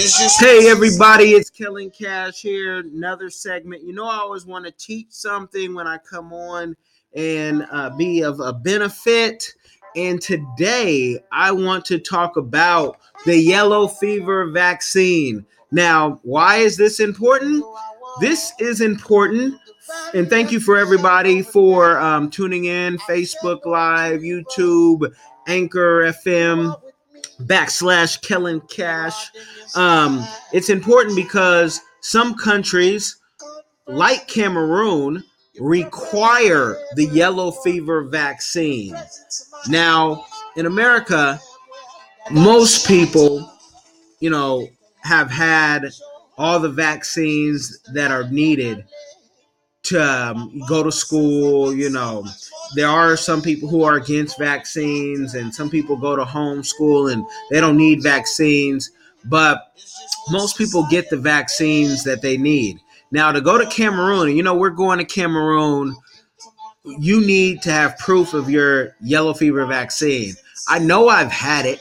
Hey everybody, it's Kellen Cash here. Another segment. You know, I always want to teach something when I come on and uh, be of a benefit. And today I want to talk about the yellow fever vaccine. Now, why is this important? This is important. And thank you for everybody for um, tuning in Facebook Live, YouTube, Anchor FM, backslash Kellen Cash. Um, it's important because some countries, like Cameroon, require the yellow fever vaccine. Now, in America, most people, you know, have had all the vaccines that are needed to um, go to school. You know, there are some people who are against vaccines, and some people go to homeschool and they don't need vaccines. But most people get the vaccines that they need. Now, to go to Cameroon, you know, we're going to Cameroon, you need to have proof of your yellow fever vaccine. I know I've had it.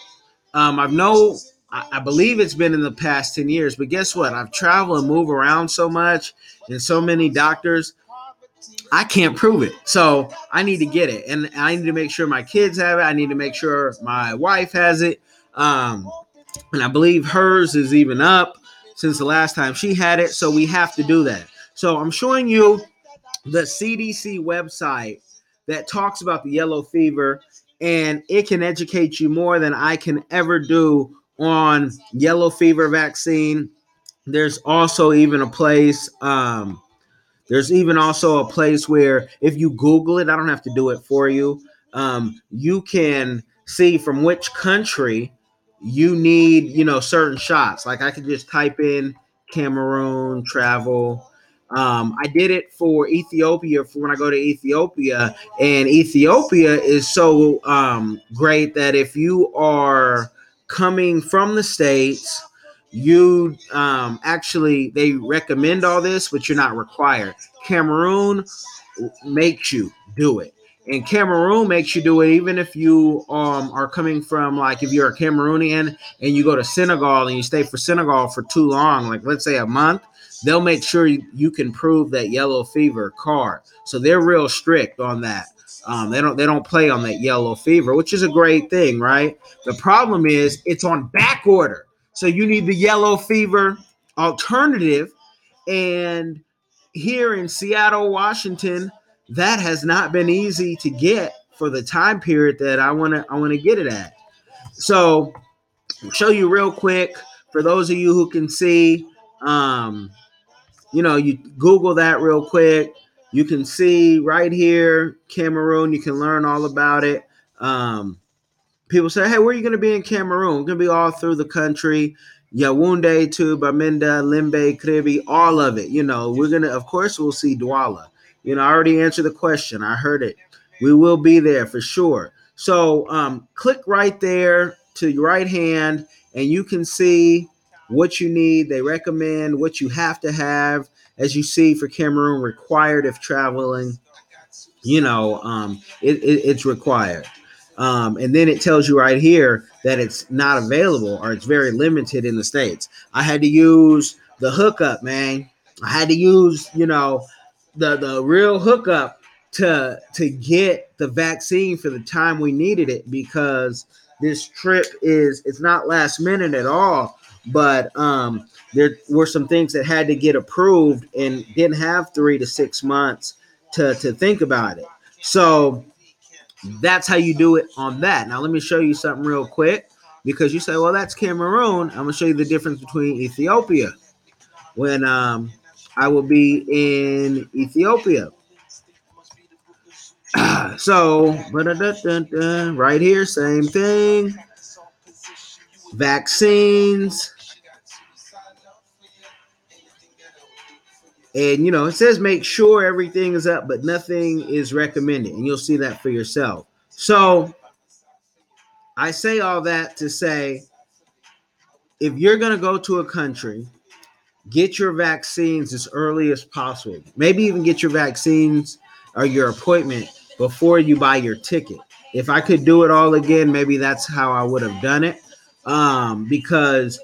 Um, I've know I, believe it's been in the past 10 years, but guess what? I've traveled and moved around so much and so many doctors. I can't prove it. So I need to get it. And I need to make sure my kids have it. I need to make sure my wife has it. Um, and I believe hers is even up since the last time she had it. So we have to do that. So I'm showing you the CDC website that talks about the yellow fever, and it can educate you more than I can ever do on yellow fever vaccine. There's also even a place. Um, there's even also a place where if you Google it, I don't have to do it for you. Um, you can see from which country you need, you know, certain shots. Like I could just type in Cameroon travel. Um, I did it for Ethiopia for when I go to Ethiopia, and Ethiopia is so um, great that if you are coming from the states, you um, actually they recommend all this, but you're not required. Cameroon makes you do it. And Cameroon makes you do it even if you um, are coming from like if you're a Cameroonian and you go to Senegal and you stay for Senegal for too long, like let's say a month, they'll make sure you, you can prove that yellow fever card. So they're real strict on that. Um, they don't they don't play on that yellow fever, which is a great thing, right? The problem is it's on back order. So you need the yellow fever alternative. And here in Seattle, Washington, that has not been easy to get for the time period that I want to I want to get it at. So I'll show you real quick for those of you who can see um you know you google that real quick you can see right here cameroon you can learn all about it um people say hey where are you going to be in cameroon going to be all through the country Yaoundé to Bamenda, Limbe, Kribi, all of it. You know, we're gonna, of course, we'll see Douala. You know, I already answered the question. I heard it. We will be there for sure. So um, click right there to your right hand, and you can see what you need. They recommend what you have to have, as you see for Cameroon, required if traveling. You know, um, it, it, it's required. Um, and then it tells you right here that it's not available or it's very limited in the states. I had to use the hookup, man. I had to use, you know, the the real hookup to to get the vaccine for the time we needed it because this trip is it's not last minute at all but um there were some things that had to get approved and didn't have three to six months to to think about it. So that's how you do it on that. Now let me show you something real quick because you say well that's cameroon. I'm going to show you the difference between ethiopia when um I will be in Ethiopia. So, right here, same thing. Vaccines. And you know, it says make sure everything is up, but nothing is recommended. And you'll see that for yourself. So, I say all that to say if you're going to go to a country get your vaccines as early as possible. Maybe even get your vaccines or your appointment before you buy your ticket. If I could do it all again, maybe that's how I would have done it. Um, because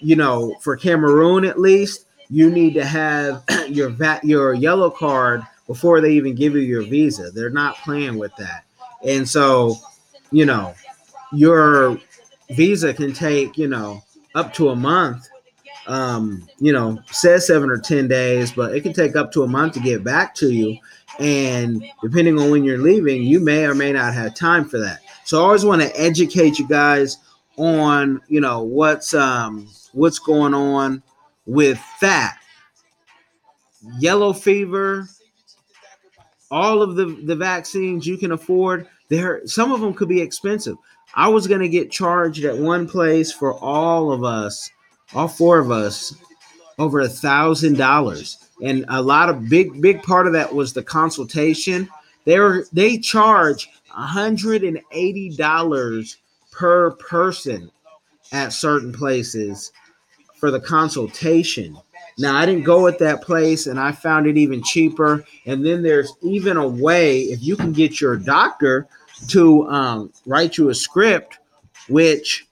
you know, for Cameroon at least, you need to have your VAT, your yellow card before they even give you your visa. They're not playing with that. And so, you know, your visa can take, you know, up to a month. Um, you know, says seven or 10 days, but it can take up to a month to get back to you. And depending on when you're leaving, you may or may not have time for that. So I always want to educate you guys on, you know, what's um what's going on with that. Yellow fever, all of the, the vaccines you can afford, there some of them could be expensive. I was gonna get charged at one place for all of us, all four of us, over a thousand dollars. And a lot of big, big part of that was the consultation. They were they charge a $180 per person at certain places for the consultation. Now, I didn't go at that place and I found it even cheaper. And then there's even a way if you can get your doctor to um, write you a script, which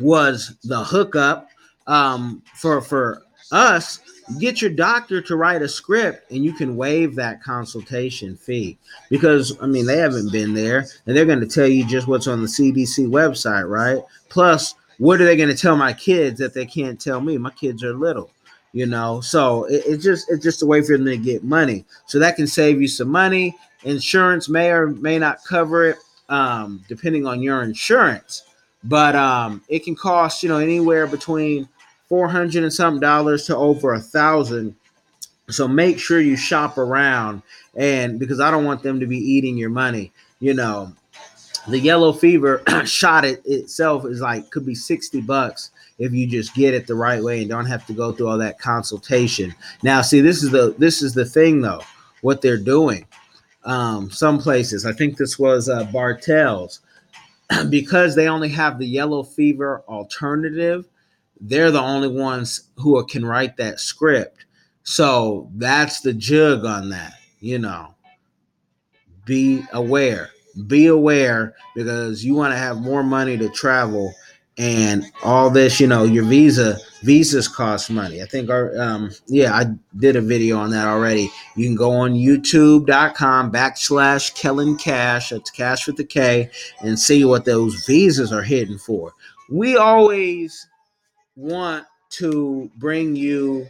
was the hookup um, for for us. Get your doctor to write a script, and you can waive that consultation fee because I mean they haven't been there, and they're going to tell you just what's on the CDC website, right? Plus, what are they going to tell my kids that they can't tell me? My kids are little you know so it, it's just it's just a way for them to get money so that can save you some money insurance may or may not cover it um, depending on your insurance but um, it can cost you know anywhere between 400 and something dollars to over a thousand. So make sure you shop around and because i don't want them to be eating your money you know. The yellow fever shot it itself is like could be 60 bucks if you just get it the right way and don't have to go through all that consultation. Now see this is the this is the thing though what they're doing um some places. I think this was uh, bartell's because they only have the yellow fever alternative they're the only ones who can write that script. So that's the jug on that you know. Be aware. Be aware because you want to have more money to travel and all this you know your visa visas cost money. I think our um yeah i did a video on that already. You can go on youtube.com backslash kellen cash that's cash with the k and see what those visas are hitting for. We always want to bring you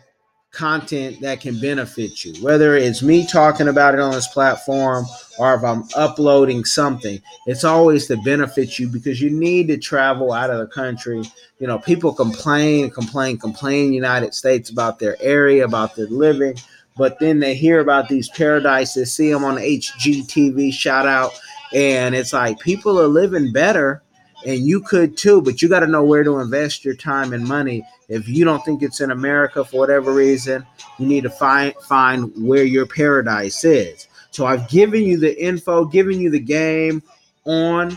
content that can benefit you, whether it's me talking about it on this platform or if I'm uploading something. It's always to benefit you because you need to travel out of the country. You know, people complain, complain, complain United States about their area, about their living, but then they hear about these paradises, see them on HGTV, shout out, and it's like people are living better and you could too, but you got to know where to invest your time and money. If you don't think it's in America for whatever reason, you need to find find where your paradise is. So I've given you the info, given you the game on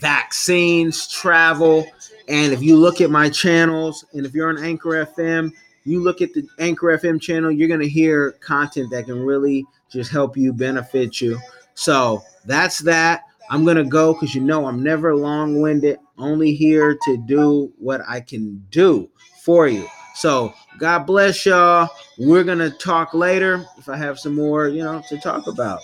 vaccines, travel, and if you look at my channels, and if you're on Anchor FM, you look at the Anchor FM channel, you're gonna hear content that can really just help you benefit you. So that's that. I'm gonna go because you know I'm never long-winded, only here to do what I can do for you. So God bless y'all. We're gonna talk later if I have some more, you know, to talk about.